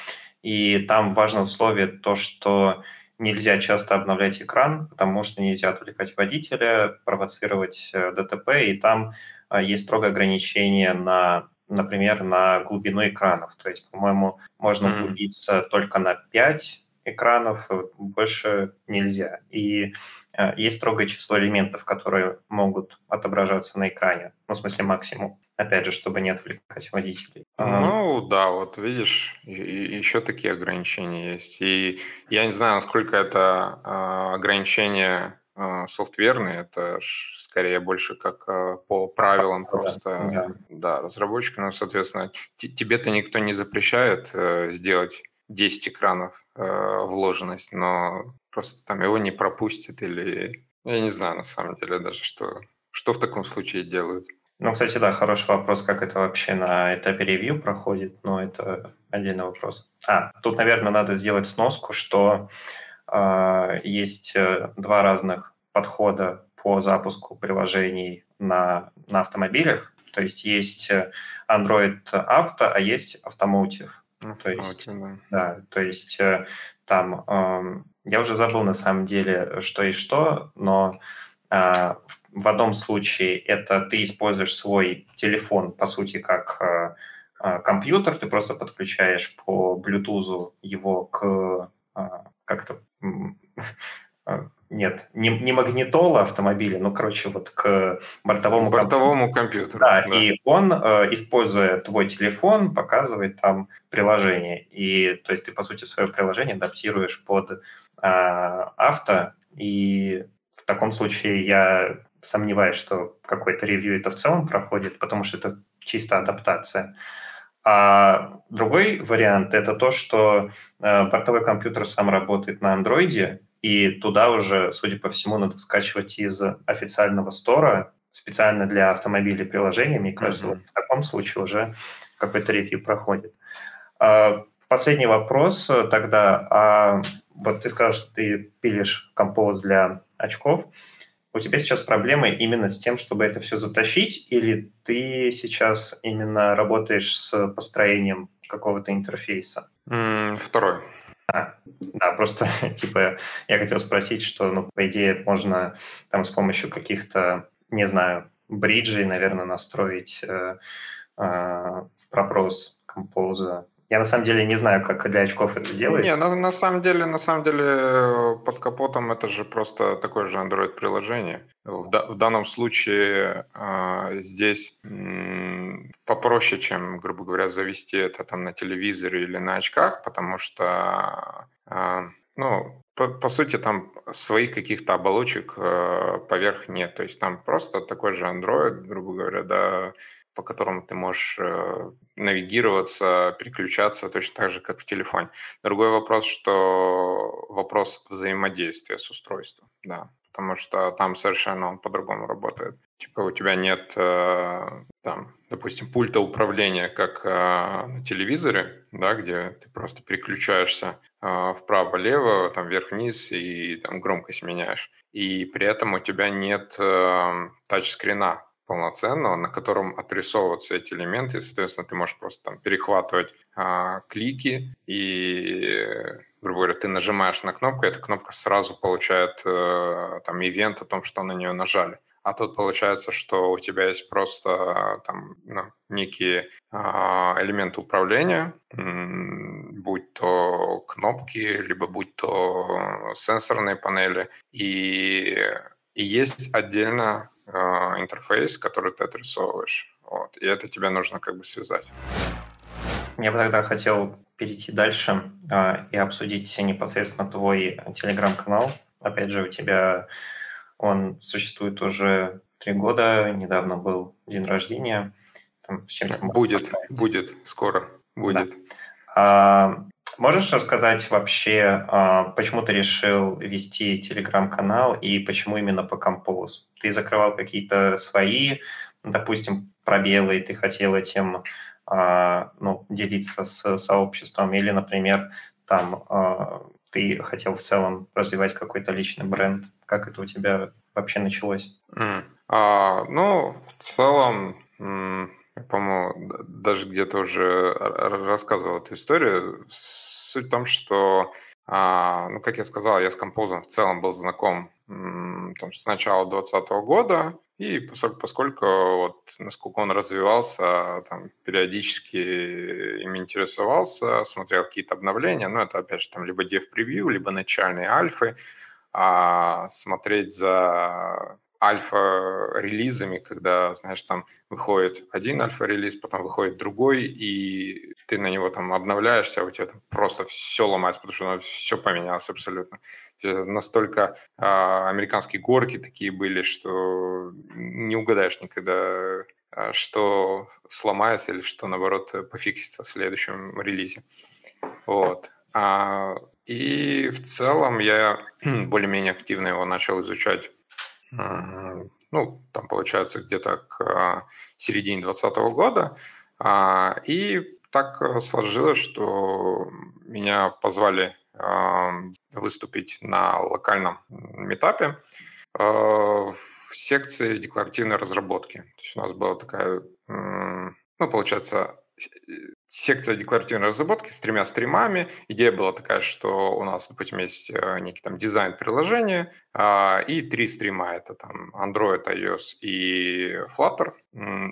и там важное условие то, что Нельзя часто обновлять экран, потому что нельзя отвлекать водителя, провоцировать э, ДТП, и там э, есть строгое ограничение на, например, на глубину экранов. То есть, по-моему, можно углубиться mm. только на 5 экранов, э, больше нельзя. И э, есть строгое число элементов, которые могут отображаться на экране. Ну, в смысле, максимум. Опять же, чтобы не отвлекать водителей. Ну, да, вот видишь, еще такие ограничения есть. И я не знаю, насколько это э, ограничение э, софтверные, это скорее больше как э, по правилам да, просто да. да, разработчика. Ну, соответственно, тебе-то никто не запрещает э, сделать 10 экранов э, вложенность, но просто там его не пропустят или... Я не знаю на самом деле даже, что, что в таком случае делают. Ну, кстати, да, хороший вопрос, как это вообще на этапе ревью проходит, но это отдельный вопрос. А, тут, наверное, надо сделать сноску, что э, есть два разных подхода по запуску приложений на, на автомобилях. То есть есть э, Android Auto, а есть Automotive. Ну, то есть, да. да, то есть э, там э, я уже забыл на самом деле, что и что, но э, в одном случае это ты используешь свой телефон, по сути, как э, э компьютер, ты просто подключаешь по Bluetooth его к э, как-то нет, не, не магнитола автомобиля, но, короче, вот к бортовому, бортовому компьютеру. Да, да, и он, э, используя твой телефон, показывает там приложение. И, то есть, ты, по сути, свое приложение адаптируешь под э, авто, и в таком случае я сомневаюсь, что какой-то ревью это в целом проходит, потому что это чисто адаптация. А другой вариант – это то, что э, бортовой компьютер сам работает на андроиде, и туда уже, судя по всему, надо скачивать из официального стора специально для автомобилей приложения, мне кажется, mm-hmm. вот в таком случае уже какой-то ревью проходит. А, последний вопрос тогда. А вот ты сказал, что ты пилишь композ для очков. У тебя сейчас проблемы именно с тем, чтобы это все затащить, или ты сейчас именно работаешь с построением какого-то интерфейса? Второй. Да, просто типа я хотел спросить, что, ну, по идее, можно там с помощью каких-то, не знаю, бриджей, наверное, настроить э, э, пропрос композа я на самом деле не знаю, как для очков это делать. Не, на, на самом деле, на самом деле под капотом это же просто такое же Android приложение. В, в данном случае э, здесь м, попроще, чем, грубо говоря, завести это там на телевизоре или на очках, потому что э, ну, по, по сути, там своих каких-то оболочек э, поверх нет. То есть там просто такой же Android, грубо говоря, да, по которому ты можешь э, навигироваться, переключаться точно так же, как в телефоне. Другой вопрос, что вопрос взаимодействия с устройством, да, потому что там совершенно он по-другому работает. Типа у тебя нет, э, там, допустим, пульта управления, как э, на телевизоре, да, где ты просто переключаешься вправо-лево, там вверх-вниз и там громкость меняешь. И при этом у тебя нет тачскрина, полноценного, на котором отрисовываются эти элементы, и, соответственно, ты можешь просто там перехватывать а, клики, и, грубо говоря, ты нажимаешь на кнопку, и эта кнопка сразу получает а, там ивент о том, что на нее нажали. А тут получается, что у тебя есть просто там ну, некие а, элементы управления, будь то кнопки, либо будь то сенсорные панели, и, и есть отдельно интерфейс, который ты отрисовываешь. Вот, и это тебе нужно как бы связать. Я бы тогда хотел перейти дальше э, и обсудить непосредственно твой телеграм-канал. Опять же, у тебя он существует уже три года, недавно был день рождения. Там, с чем будет, будет, скоро будет. Да. А, Можешь рассказать вообще, а, почему ты решил вести телеграм-канал и почему именно по Compose? Ты закрывал какие-то свои, допустим, пробелы, и ты хотел этим а, ну, делиться с сообществом, или, например, там а, ты хотел в целом развивать какой-то личный бренд. Как это у тебя вообще началось? Mm. А, ну, в целом, по-моему, даже где-то уже рассказывал эту историю. Суть в том, что, а, ну, как я сказал, я с композом в целом был знаком там, с начала 2020 года, и поскольку, поскольку вот насколько он развивался, там периодически им интересовался, смотрел какие-то обновления, ну это опять же там либо dev превью, либо начальные альфы, а смотреть за альфа-релизами, когда, знаешь, там выходит один альфа-релиз, потом выходит другой, и ты на него там обновляешься, а у тебя там просто все ломается, потому что все поменялось абсолютно. Настолько э, американские горки такие были, что не угадаешь никогда, э, что сломается или что, наоборот, пофиксится в следующем релизе. Вот. А, и в целом я более-менее активно его начал изучать ну, там получается где-то к а, середине 2020 года. А, и так э, сложилось, что меня позвали выступить на локальном метапе в секции декларативной разработки. То есть у нас была такая, ну, получается, секция декларативной разработки с тремя стримами. Идея была такая, что у нас, допустим, есть э, некий там дизайн приложения а, и три стрима. Это там Android, iOS и Flutter.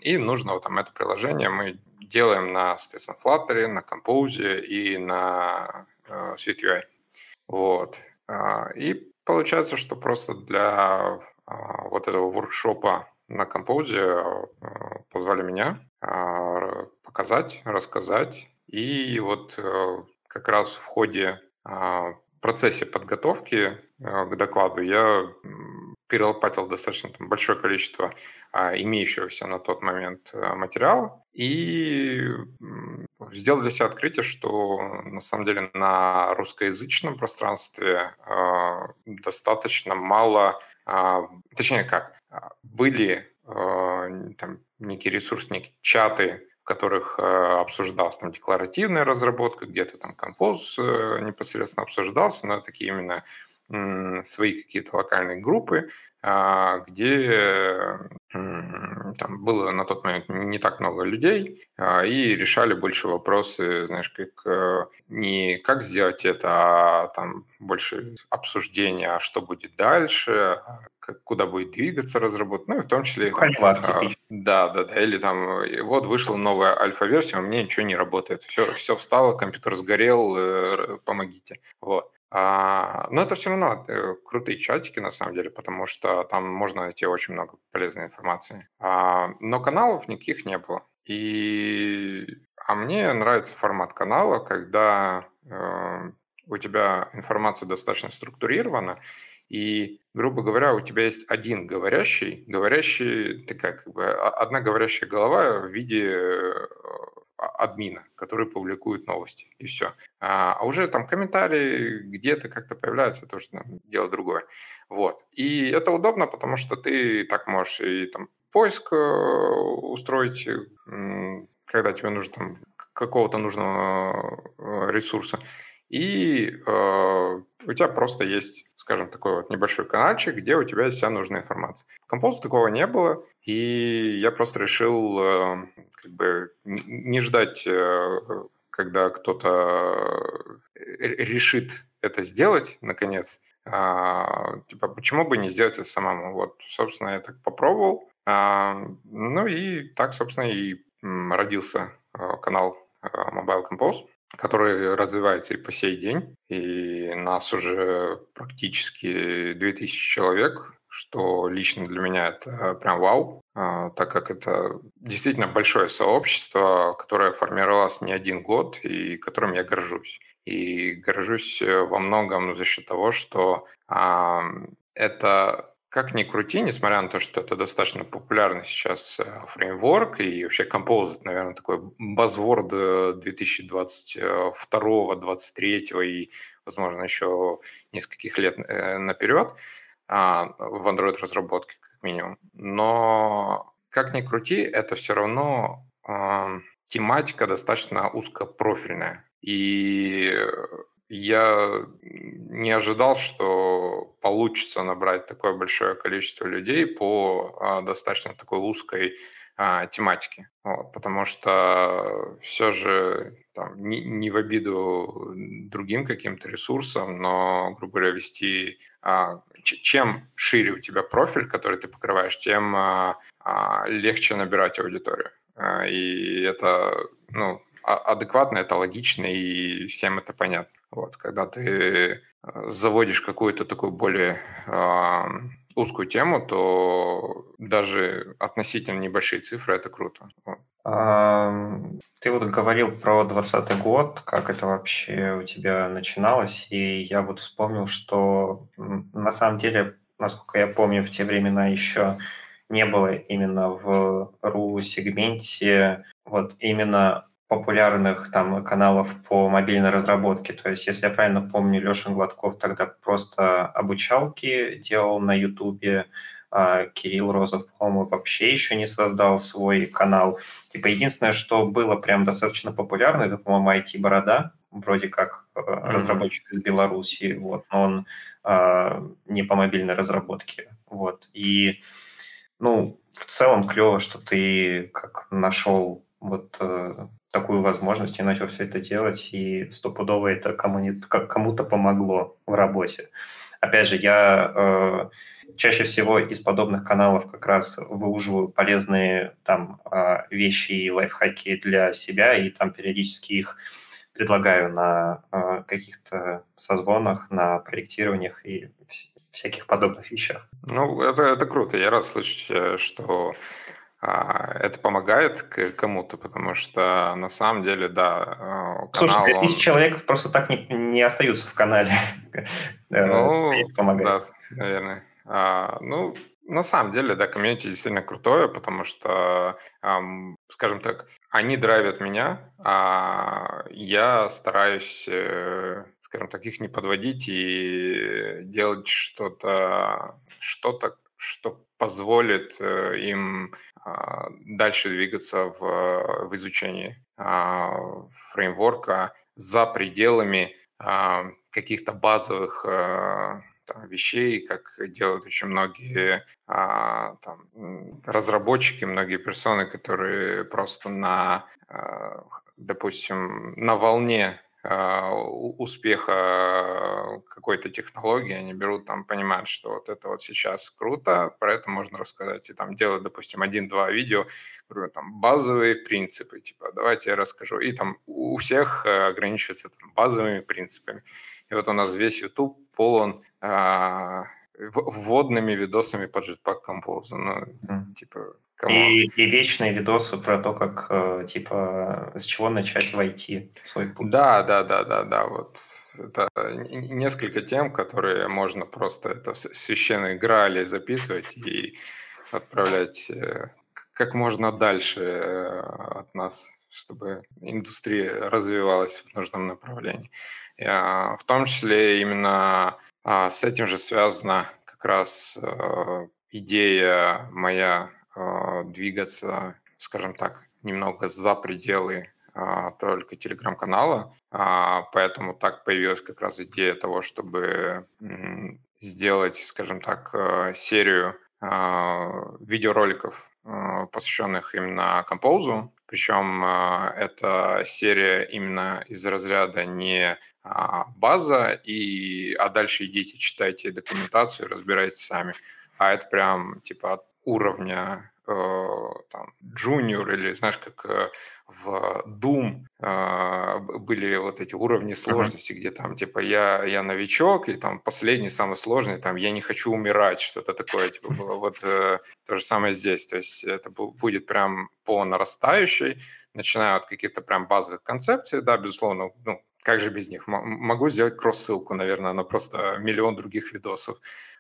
И нужно вот там это приложение мы делаем на, соответственно, Flutter, на Compose и на uh, SwiftUI. Вот. А, и получается, что просто для а, вот этого воркшопа на Compose позвали меня показать, рассказать. И вот э, как раз в ходе а, процессе подготовки э, к докладу я перелопатил достаточно там, большое количество а, имеющегося на тот момент э, материала и сделал для себя открытие, что на самом деле на русскоязычном пространстве а, достаточно мало, точнее как, были там некий ресурс, некие чаты, в которых обсуждалась там декларативная разработка, где-то там композ непосредственно обсуждался, но такие именно свои какие-то локальные группы, а, где там было на тот момент не так много людей, а, и решали больше вопросы, знаешь, как э, не как сделать это, а там больше обсуждения, а что будет дальше, а как, куда будет двигаться разработка, ну и в том числе... Там, да, да, да, или там вот вышла новая альфа-версия, у меня ничего не работает, все, все встало, компьютер сгорел, э, помогите. Вот. А, но это все равно э, крутые чатики, на самом деле, потому что там можно найти очень много полезной информации. А, но каналов никаких не было. И... А мне нравится формат канала, когда э, у тебя информация достаточно структурирована, и, грубо говоря, у тебя есть один говорящий, говорящий, такая как бы одна говорящая голова в виде э, а, админа, который публикует новости, и все. А, а уже там комментарии где-то как-то появляются, то, что дело другое. Вот. И это удобно, потому что ты так можешь и там поиск э, устроить, когда тебе нужно там какого-то нужного э, ресурса. И э, у тебя просто есть, скажем, такой вот небольшой каналчик, где у тебя есть вся нужная информация. В Compose такого не было, и я просто решил э, как бы не ждать, э, когда кто-то э, решит это сделать, наконец. А, типа, почему бы не сделать это самому? Вот, собственно, я так попробовал. А, ну и так, собственно, и родился канал Mobile Compose который развивается и по сей день. И нас уже практически 2000 человек, что лично для меня это прям вау, а, так как это действительно большое сообщество, которое формировалось не один год и которым я горжусь. И горжусь э, во многом за счет того, что это как ни крути, несмотря на то, что это достаточно популярный сейчас э, фреймворк и вообще Compose, наверное, такой базворд 2022-2023 и, возможно, еще нескольких лет э, наперед а, в Android-разработке, как минимум. Но как ни крути, это все равно э, тематика достаточно узкопрофильная. И я не ожидал, что получится набрать такое большое количество людей по а, достаточно такой узкой а, тематике. Вот, потому что все же там, не, не в обиду другим каким-то ресурсам, но, грубо говоря, вести... А, чем шире у тебя профиль, который ты покрываешь, тем легче набирать аудиторию. И это ну, адекватно, это логично, и всем это понятно. Вот, когда ты а, заводишь какую-то такую более э, узкую тему, то даже относительно небольшие цифры это круто. Вот. Ты вот говорил про 2020 год, как это вообще у тебя начиналось, и я вот вспомнил, что на самом деле, насколько я помню, в те времена еще не было именно в RU-сегменте вот именно популярных там каналов по мобильной разработке. То есть, если я правильно помню, Лешин Гладков тогда просто обучалки делал на Ютубе, а Кирилл Розов, по-моему, вообще еще не создал свой канал. Типа, единственное, что было прям достаточно популярно, это, по-моему, IT-борода, вроде как mm-hmm. разработчик из Беларуси, вот, но он а, не по мобильной разработке, вот. И, ну, в целом клево, что ты как нашел вот э, такую возможность и начал все это делать, и стопудово это кому кому-то помогло в работе. Опять же, я э, чаще всего из подобных каналов как раз выуживаю полезные там э, вещи и лайфхаки для себя, и там периодически их предлагаю на э, каких-то созвонах, на проектированиях и всяких подобных вещах. Ну, это, это круто. Я рад слышать, э, что это помогает кому-то, потому что на самом деле, да, канал... Слушай, 5000 он... человек просто так не, не остаются в канале. Э, ну, да, наверное. А, ну, на самом деле, да, комьюнити действительно крутое, потому что, эм, скажем так, они драйвят меня, а я стараюсь, э, скажем так, их не подводить и делать что-то, что-то, что позволит э, им а, дальше двигаться в, в изучении а, фреймворка за пределами а, каких-то базовых э, там, вещей, как делают очень многие там, разработчики, многие персоны, которые просто на, а, допустим, на волне успеха какой-то технологии, они берут там, понимают, что вот это вот сейчас круто, про это можно рассказать, и там делать, допустим, один-два видео, говорю, там базовые принципы, типа, давайте я расскажу, и там у всех э, ограничивается там, базовыми принципами. И вот у нас весь YouTube полон а, вводными видосами по Jetpack Compose. Ну, mm. типа, и, и вечные видосы про то, как, э, типа, с чего начать войти в свой путь. Да, да, да, да, да. Вот это несколько тем, которые можно просто это священные грали записывать и отправлять э, как можно дальше э, от нас, чтобы индустрия развивалась в нужном направлении. В том числе именно а, с этим же связана как раз идея моя а, двигаться, скажем так, немного за пределы а, только телеграм-канала, а, поэтому так появилась как раз идея того, чтобы сделать, скажем так, серию видеороликов, посвященных именно композу. Причем это серия именно из разряда не база, и, а дальше идите, читайте документацию, разбирайтесь сами. А это прям типа уровня э, там, junior или, знаешь, как э, в Doom э, были вот эти уровни сложности, uh-huh. где там, типа, я, я новичок, или там последний, самый сложный, там, я не хочу умирать, что-то такое, типа, было вот то же самое здесь, то есть это будет прям по нарастающей, начиная от каких-то прям базовых концепций, да, безусловно, ну, как же без них? Могу сделать кросс-ссылку, наверное, на просто миллион других видосов.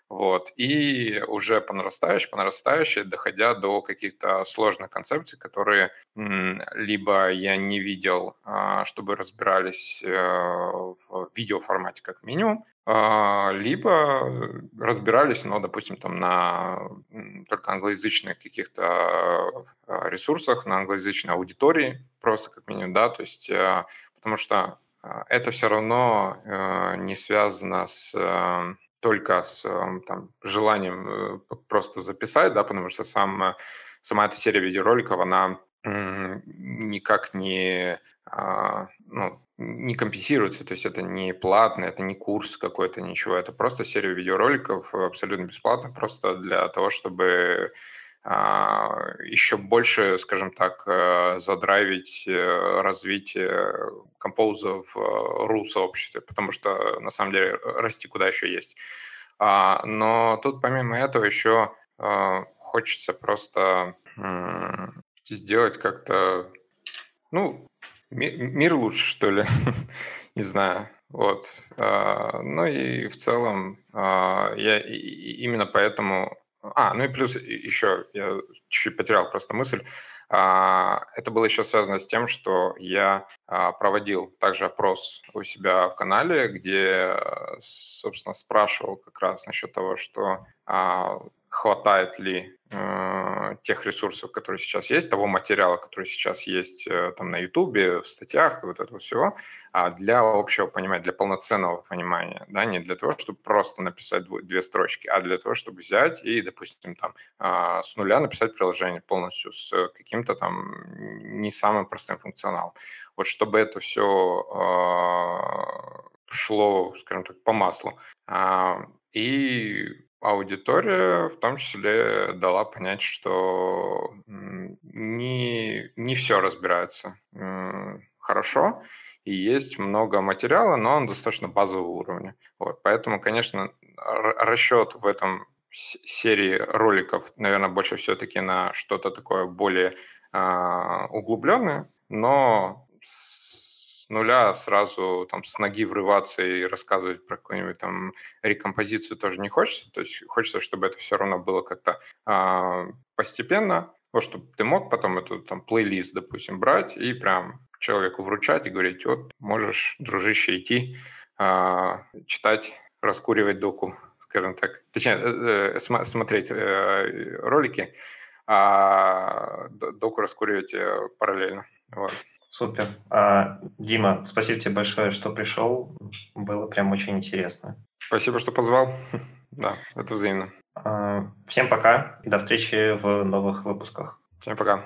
Вот. И уже по нарастающей, по нарастающей, доходя до каких-то сложных концепций, которые либо я не видел, а, чтобы разбирались э, в видеоформате как минимум, а, либо разбирались, но, допустим, там на только англоязычных каких-то а, ресурсах, на англоязычной аудитории, просто как минимум, да, то есть э, потому что это все равно э, не связано с только с эм, там, желанием э, просто записать, да, потому что сам, сама эта серия видеороликов, она никак не, а, ну, не компенсируется, то есть это не платно, это не курс какой-то, ничего, это просто серия видеороликов абсолютно бесплатно, просто для того, чтобы еще больше, скажем так, э, задрайвить э, развитие композа в ру-сообществе, потому что, на самом деле, расти куда еще есть. А, но тут, помимо этого, еще а, хочется просто сделать как-то, ну, мир лучше, что ли, не знаю. Вот. Ну и в целом я именно поэтому а, ну и плюс еще, я чуть-чуть потерял просто мысль. А, это было еще связано с тем, что я а, проводил также опрос у себя в канале, где, собственно, спрашивал как раз насчет того, что а, хватает ли э, тех ресурсов, которые сейчас есть, того материала, который сейчас есть э, там на Ютубе, в статьях и вот этого всего, а для общего понимания, для полноценного понимания, да, не для того, чтобы просто написать дв- две строчки, а для того, чтобы взять и, допустим, там э, с нуля написать приложение полностью с каким-то там не самым простым функционалом. Вот чтобы это все э, шло, скажем так, по маслу. Э, и аудитория в том числе дала понять, что не, не все разбирается хорошо, и есть много материала, но он достаточно базового уровня. Вот, поэтому, конечно, расчет в этом серии роликов, наверное, больше все-таки на что-то такое более э, а, углубленное, но нуля сразу там с ноги врываться и рассказывать про какую-нибудь там рекомпозицию тоже не хочется. То есть хочется, чтобы это все равно было как-то а, постепенно, вот чтобы ты мог потом этот там плейлист, допустим, брать и прям человеку вручать и говорить, вот можешь, дружище, идти э, читать, раскуривать доку, скажем так. Точнее, э, э, смотреть э, ролики, а доку раскуривать э, параллельно. Вот. Супер. А, Дима, спасибо тебе большое, что пришел. Было прям очень интересно. Спасибо, что позвал. да, это взаимно. А, всем пока и до встречи в новых выпусках. Всем пока.